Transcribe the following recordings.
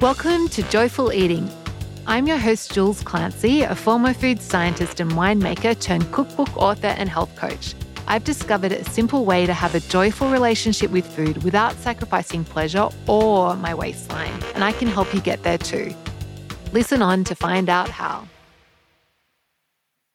Welcome to Joyful Eating. I'm your host, Jules Clancy, a former food scientist and winemaker turned cookbook author and health coach. I've discovered a simple way to have a joyful relationship with food without sacrificing pleasure or my waistline, and I can help you get there too. Listen on to find out how.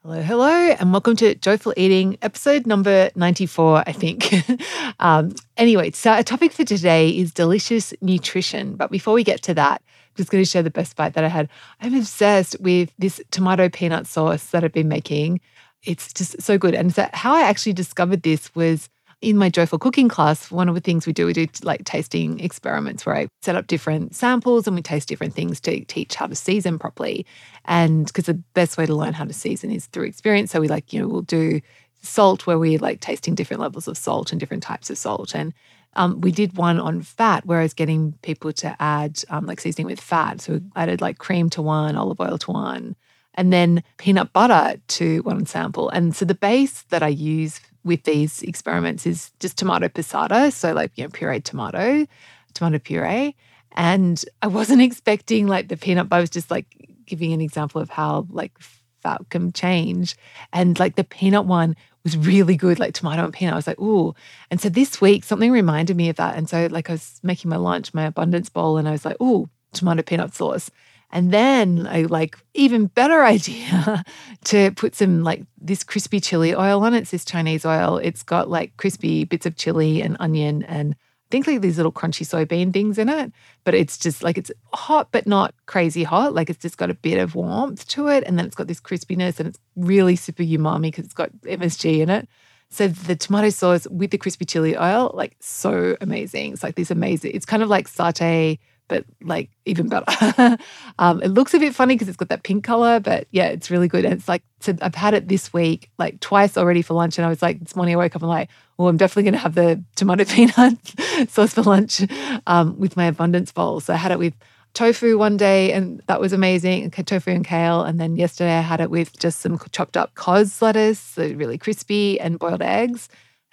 Hello, hello, and welcome to Joyful Eating, episode number 94, I think. um, anyway, so our topic for today is delicious nutrition. But before we get to that, I'm just going to share the best bite that I had. I'm obsessed with this tomato peanut sauce that I've been making it's just so good. And so how I actually discovered this was in my joyful cooking class. One of the things we do, we do like tasting experiments where I set up different samples and we taste different things to teach how to season properly. And because the best way to learn how to season is through experience. So we like, you know, we'll do salt where we're like tasting different levels of salt and different types of salt. And um, we did one on fat where I was getting people to add um, like seasoning with fat. So we added like cream to one, olive oil to one, and then peanut butter to one sample. And so the base that I use with these experiments is just tomato passata, so like you know pureed tomato, tomato puree. And I wasn't expecting like the peanut But I was just like giving an example of how like fat can change, and like the peanut one was really good, like tomato and peanut. I was like, ooh. And so this week something reminded me of that. And so like I was making my lunch, my abundance bowl, and I was like, ooh, tomato peanut sauce. And then a like even better idea to put some like this crispy chili oil on it. It's this Chinese oil. It's got like crispy bits of chili and onion and I think like these little crunchy soybean things in it. But it's just like it's hot, but not crazy hot. Like it's just got a bit of warmth to it. And then it's got this crispiness and it's really super umami because it's got MSG in it. So the tomato sauce with the crispy chili oil, like so amazing. It's like this amazing, it's kind of like satay but like even better. um, it looks a bit funny because it's got that pink color, but yeah, it's really good. And it's like, so I've had it this week, like twice already for lunch. And I was like, this morning I woke up and I'm like, well, I'm definitely going to have the tomato peanut sauce for lunch um, with my abundance bowl. So I had it with tofu one day and that was amazing tofu and kale and then yesterday i had it with just some chopped up cos lettuce so really crispy and boiled eggs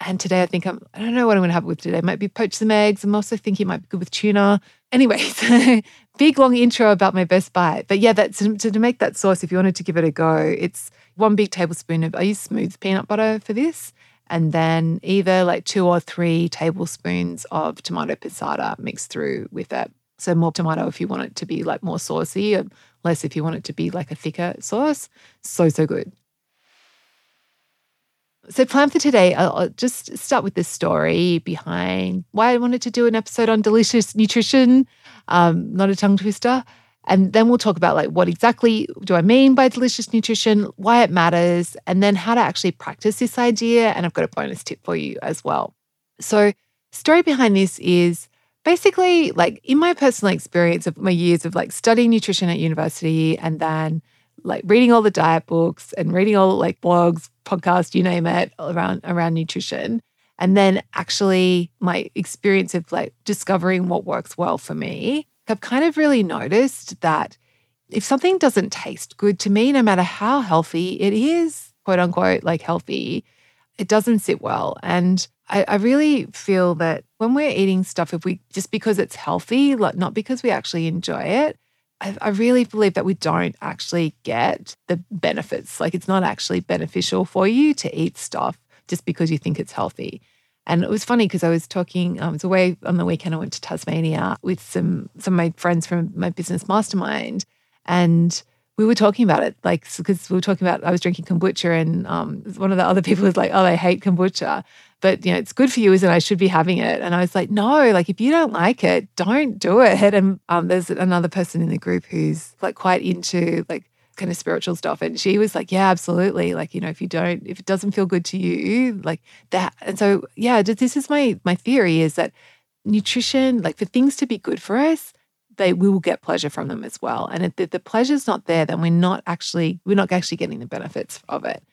and today I think I'm, I don't know what I'm going to have with today. Might be poach some eggs. I'm also thinking it might be good with tuna. Anyways, big long intro about my best bite. But yeah, that's to, to make that sauce, if you wanted to give it a go, it's one big tablespoon of, I use smooth peanut butter for this. And then either like two or three tablespoons of tomato passata mixed through with it. So more tomato if you want it to be like more saucy, or less if you want it to be like a thicker sauce. So, so good. So, plan for today, I'll just start with the story behind why I wanted to do an episode on delicious nutrition, um, not a tongue twister. And then we'll talk about like what exactly do I mean by delicious nutrition, why it matters, and then how to actually practice this idea. And I've got a bonus tip for you as well. So, story behind this is basically like in my personal experience of my years of like studying nutrition at university and then like reading all the diet books and reading all like blogs, podcasts, you name it, around around nutrition. And then actually my experience of like discovering what works well for me, I've kind of really noticed that if something doesn't taste good to me, no matter how healthy it is, quote unquote, like healthy, it doesn't sit well. And I, I, really feel that when we're eating stuff, if we just because it's healthy, like not because we actually enjoy it, I, I really believe that we don't actually get the benefits. Like it's not actually beneficial for you to eat stuff just because you think it's healthy. And it was funny because I was talking, um, I was away on the weekend. I went to Tasmania with some some of my friends from my business mastermind, and we were talking about it, like because we were talking about I was drinking kombucha, and um, one of the other people was like, "Oh, I hate kombucha," but you know, it's good for you, isn't it? I should be having it. And I was like, no, like if you don't like it, don't do it. And um, there's another person in the group who's like quite into like kind of spiritual stuff. And she was like, yeah, absolutely. Like, you know, if you don't, if it doesn't feel good to you, like that. And so, yeah, this is my, my theory is that nutrition, like for things to be good for us, they we will get pleasure from them as well. And if the, the pleasure's not there, then we're not actually, we're not actually getting the benefits of it.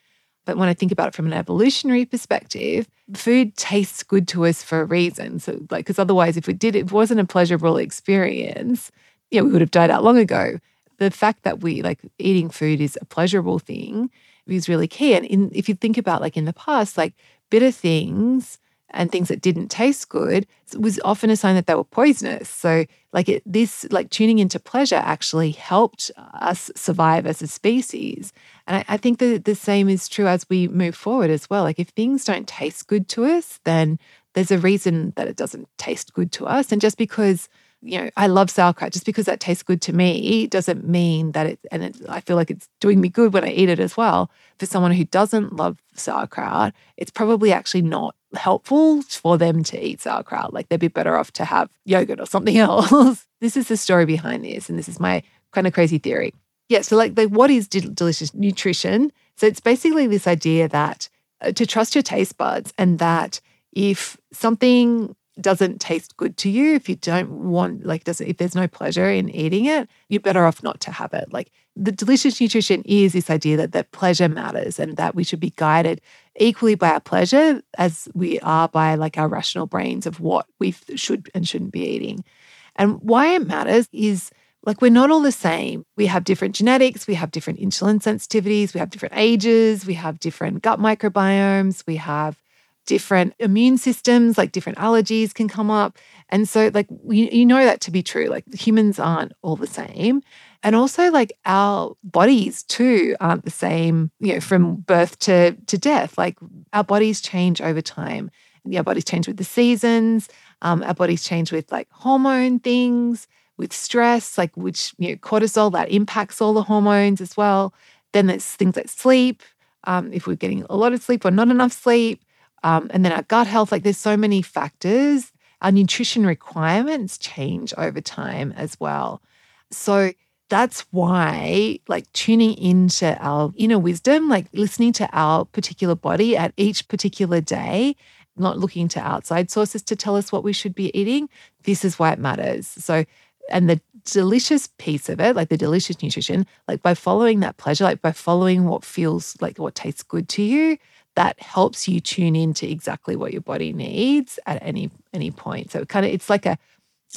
But when I think about it from an evolutionary perspective, food tastes good to us for a reason. So, like, because otherwise, if it did, it wasn't a pleasurable experience, yeah, we would have died out long ago. The fact that we like eating food is a pleasurable thing is really key. And in, if you think about like in the past, like bitter things and things that didn't taste good was often a sign that they were poisonous. So, like it, this, like tuning into pleasure actually helped us survive as a species. And I, I think that the same is true as we move forward as well. Like if things don't taste good to us, then there's a reason that it doesn't taste good to us. And just because you know, I love sauerkraut. Just because that tastes good to me doesn't mean that it, and it, I feel like it's doing me good when I eat it as well. For someone who doesn't love sauerkraut, it's probably actually not helpful for them to eat sauerkraut. Like they'd be better off to have yogurt or something else. this is the story behind this. And this is my kind of crazy theory. Yeah. So, like, the, what is delicious nutrition? So, it's basically this idea that uh, to trust your taste buds and that if something doesn't taste good to you, if you don't want, like, doesn't, if there's no pleasure in eating it, you're better off not to have it. Like, the delicious nutrition is this idea that, that pleasure matters and that we should be guided equally by our pleasure as we are by like our rational brains of what we should and shouldn't be eating. And why it matters is like we're not all the same. We have different genetics, we have different insulin sensitivities, we have different ages, we have different gut microbiomes, we have different immune systems, like different allergies can come up. And so, like, you, you know that to be true. Like, humans aren't all the same. And also, like, our bodies too aren't the same, you know, from birth to, to death. Like, our bodies change over time. Our bodies change with the seasons. Um, our bodies change with like hormone things, with stress, like which, you know, cortisol that impacts all the hormones as well. Then there's things like sleep. Um, if we're getting a lot of sleep or not enough sleep, um, and then our gut health, like there's so many factors. Our nutrition requirements change over time as well. So that's why, like, tuning into our inner wisdom, like listening to our particular body at each particular day, not looking to outside sources to tell us what we should be eating, this is why it matters. So, and the delicious piece of it, like the delicious nutrition, like by following that pleasure, like by following what feels like what tastes good to you, that helps you tune into exactly what your body needs at any any point. So kind of it's like a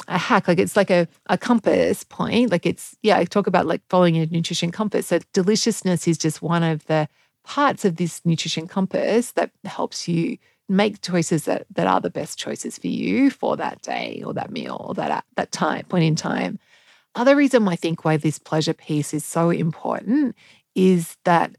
a hack, like it's like a, a compass point. Like it's yeah, I talk about like following a nutrition compass. So deliciousness is just one of the parts of this nutrition compass that helps you make choices that that are the best choices for you for that day or that meal or that that time point in time. Other reason I think why this pleasure piece is so important is that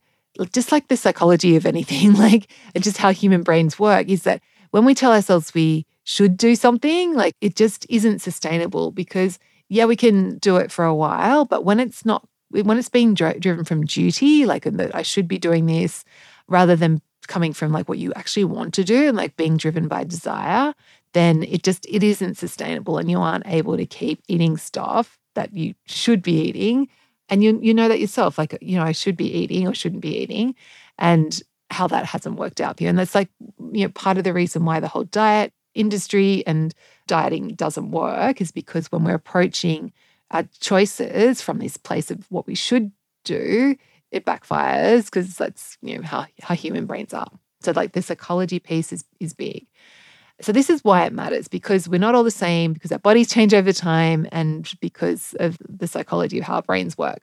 just like the psychology of anything, like just how human brains work, is that when we tell ourselves we should do something, like it just isn't sustainable because, yeah, we can do it for a while, but when it's not, when it's being dri- driven from duty, like that I should be doing this rather than coming from like what you actually want to do and like being driven by desire, then it just, it isn't sustainable and you aren't able to keep eating stuff that you should be eating. And you you know that yourself like you know i should be eating or shouldn't be eating and how that hasn't worked out for you. And that's like you know part of the reason why the whole diet industry and dieting doesn't work is because when we're approaching our choices from this place of what we should do it backfires because that's you know how, how human brains are so like the psychology piece is is big so, this is why it matters because we're not all the same, because our bodies change over time, and because of the psychology of how our brains work.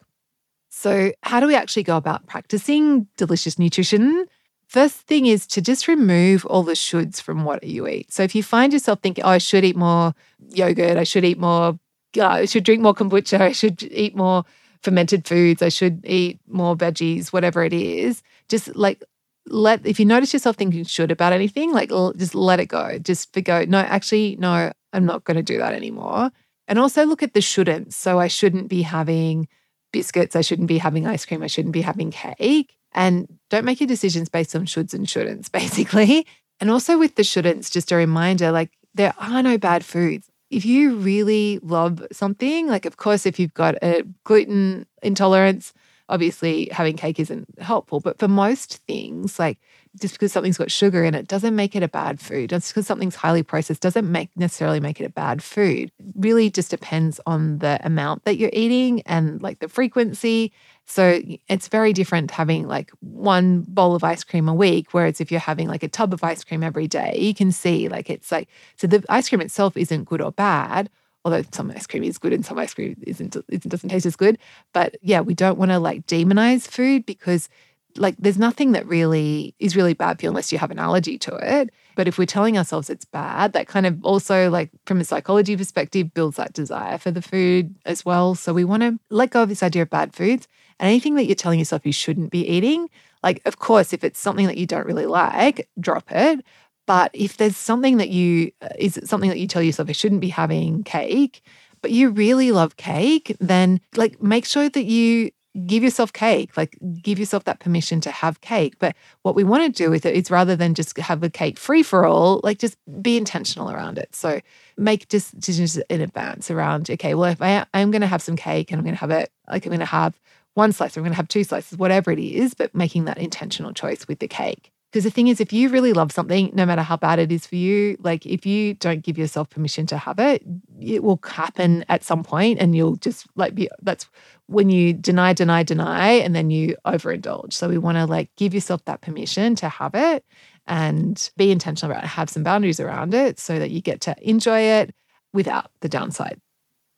So, how do we actually go about practicing delicious nutrition? First thing is to just remove all the shoulds from what you eat. So, if you find yourself thinking, oh, I should eat more yogurt, I should eat more, uh, I should drink more kombucha, I should eat more fermented foods, I should eat more veggies, whatever it is, just like let if you notice yourself thinking should about anything, like just let it go. Just go, no, actually, no, I'm not going to do that anymore. And also look at the shouldn't. So I shouldn't be having biscuits. I shouldn't be having ice cream. I shouldn't be having cake. And don't make your decisions based on shoulds and shouldn'ts, basically. And also with the shouldn'ts, just a reminder like there are no bad foods. If you really love something, like, of course, if you've got a gluten intolerance, obviously having cake isn't helpful, but for most things, like just because something's got sugar in it doesn't make it a bad food. Just because something's highly processed doesn't make necessarily make it a bad food. It really just depends on the amount that you're eating and like the frequency. So it's very different having like one bowl of ice cream a week, whereas if you're having like a tub of ice cream every day, you can see like it's like so the ice cream itself isn't good or bad although some ice cream is good and some ice cream isn't, isn't doesn't taste as good. But yeah, we don't want to like demonize food because like there's nothing that really is really bad for you unless you have an allergy to it. But if we're telling ourselves it's bad, that kind of also, like from a psychology perspective, builds that desire for the food as well. So we want to let go of this idea of bad foods and anything that you're telling yourself you shouldn't be eating. Like, of course, if it's something that you don't really like, drop it. But if there's something that you, uh, is something that you tell yourself I shouldn't be having cake, but you really love cake, then like make sure that you give yourself cake, like give yourself that permission to have cake. But what we want to do with it is rather than just have a cake free for all, like just be intentional around it. So make decisions in advance around, okay, well, if I am going to have some cake and I'm going to have it, like I'm going to have one slice, or I'm going to have two slices, whatever it is, but making that intentional choice with the cake. Because the thing is, if you really love something, no matter how bad it is for you, like if you don't give yourself permission to have it, it will happen at some point and you'll just like be that's when you deny, deny, deny, and then you overindulge. So we want to like give yourself that permission to have it and be intentional about it, have some boundaries around it so that you get to enjoy it without the downside.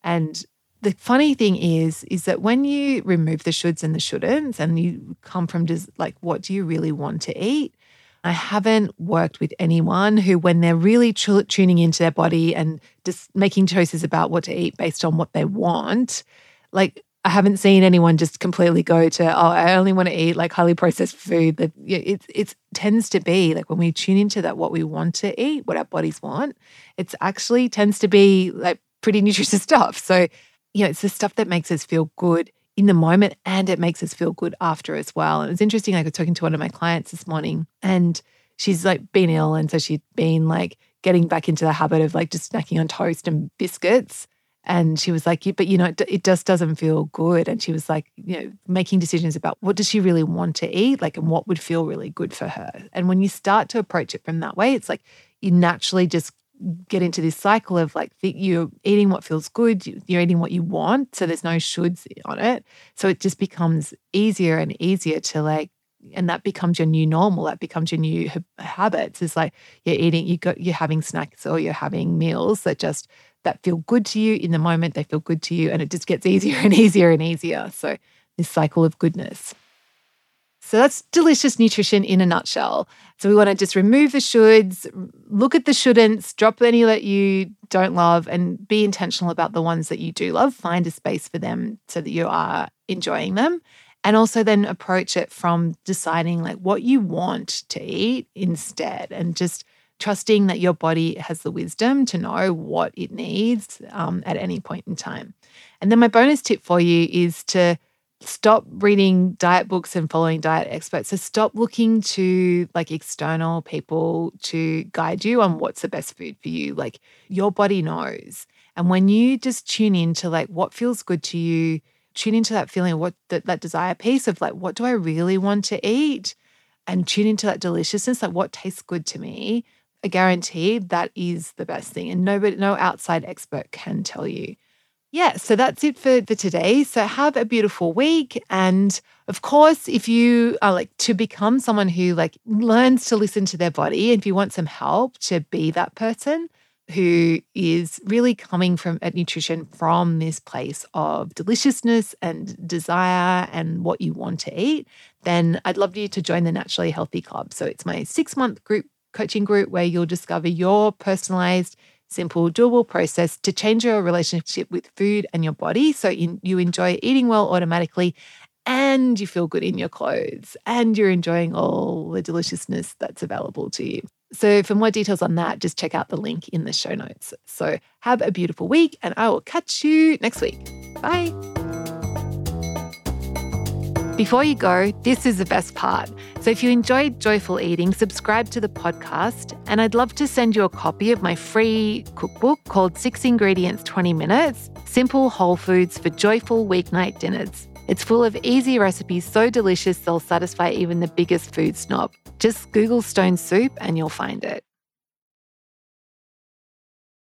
And the funny thing is, is that when you remove the shoulds and the shouldn'ts and you come from just like, what do you really want to eat? I haven't worked with anyone who, when they're really tuning into their body and just making choices about what to eat based on what they want, like I haven't seen anyone just completely go to, oh, I only want to eat like highly processed food. That it it tends to be like when we tune into that, what we want to eat, what our bodies want, it's actually tends to be like pretty nutritious stuff. So, you know, it's the stuff that makes us feel good in the moment and it makes us feel good after as well. And it was interesting. I was talking to one of my clients this morning and she's like been ill. And so she'd been like getting back into the habit of like just snacking on toast and biscuits. And she was like, but you know, it, it just doesn't feel good. And she was like, you know, making decisions about what does she really want to eat, like, and what would feel really good for her. And when you start to approach it from that way, it's like you naturally just get into this cycle of like you're eating what feels good, you're eating what you want. So there's no shoulds on it. So it just becomes easier and easier to like, and that becomes your new normal. That becomes your new habits. It's like you're eating, you got, you're having snacks or you're having meals that just that feel good to you in the moment. They feel good to you, and it just gets easier and easier and easier. So this cycle of goodness. So that's delicious nutrition in a nutshell. So we want to just remove the shoulds, look at the shouldn'ts, drop any that you don't love, and be intentional about the ones that you do love. Find a space for them so that you are enjoying them. And also then approach it from deciding like what you want to eat instead and just trusting that your body has the wisdom to know what it needs um, at any point in time. And then my bonus tip for you is to stop reading diet books and following diet experts. So stop looking to like external people to guide you on what's the best food for you. Like your body knows. And when you just tune into like what feels good to you, tune into that feeling, what that, that desire piece of like, what do I really want to eat? And tune into that deliciousness, like what tastes good to me. I guarantee that is the best thing. And nobody, no outside expert can tell you. Yeah, so that's it for, for today. So have a beautiful week. And of course, if you are like to become someone who like learns to listen to their body, if you want some help to be that person who is really coming from at nutrition from this place of deliciousness and desire and what you want to eat, then I'd love you to join the Naturally Healthy Club. So it's my six month group coaching group where you'll discover your personalized simple, doable process to change your relationship with food and your body so you enjoy eating well automatically and you feel good in your clothes and you're enjoying all the deliciousness that's available to you. So, for more details on that, just check out the link in the show notes. So, have a beautiful week and I will catch you next week. Bye. Before you go, this is the best part. So if you enjoyed Joyful Eating, subscribe to the podcast, and I'd love to send you a copy of my free cookbook called Six Ingredients 20 Minutes Simple Whole Foods for Joyful Weeknight Dinners. It's full of easy recipes so delicious they'll satisfy even the biggest food snob. Just Google stone soup and you'll find it.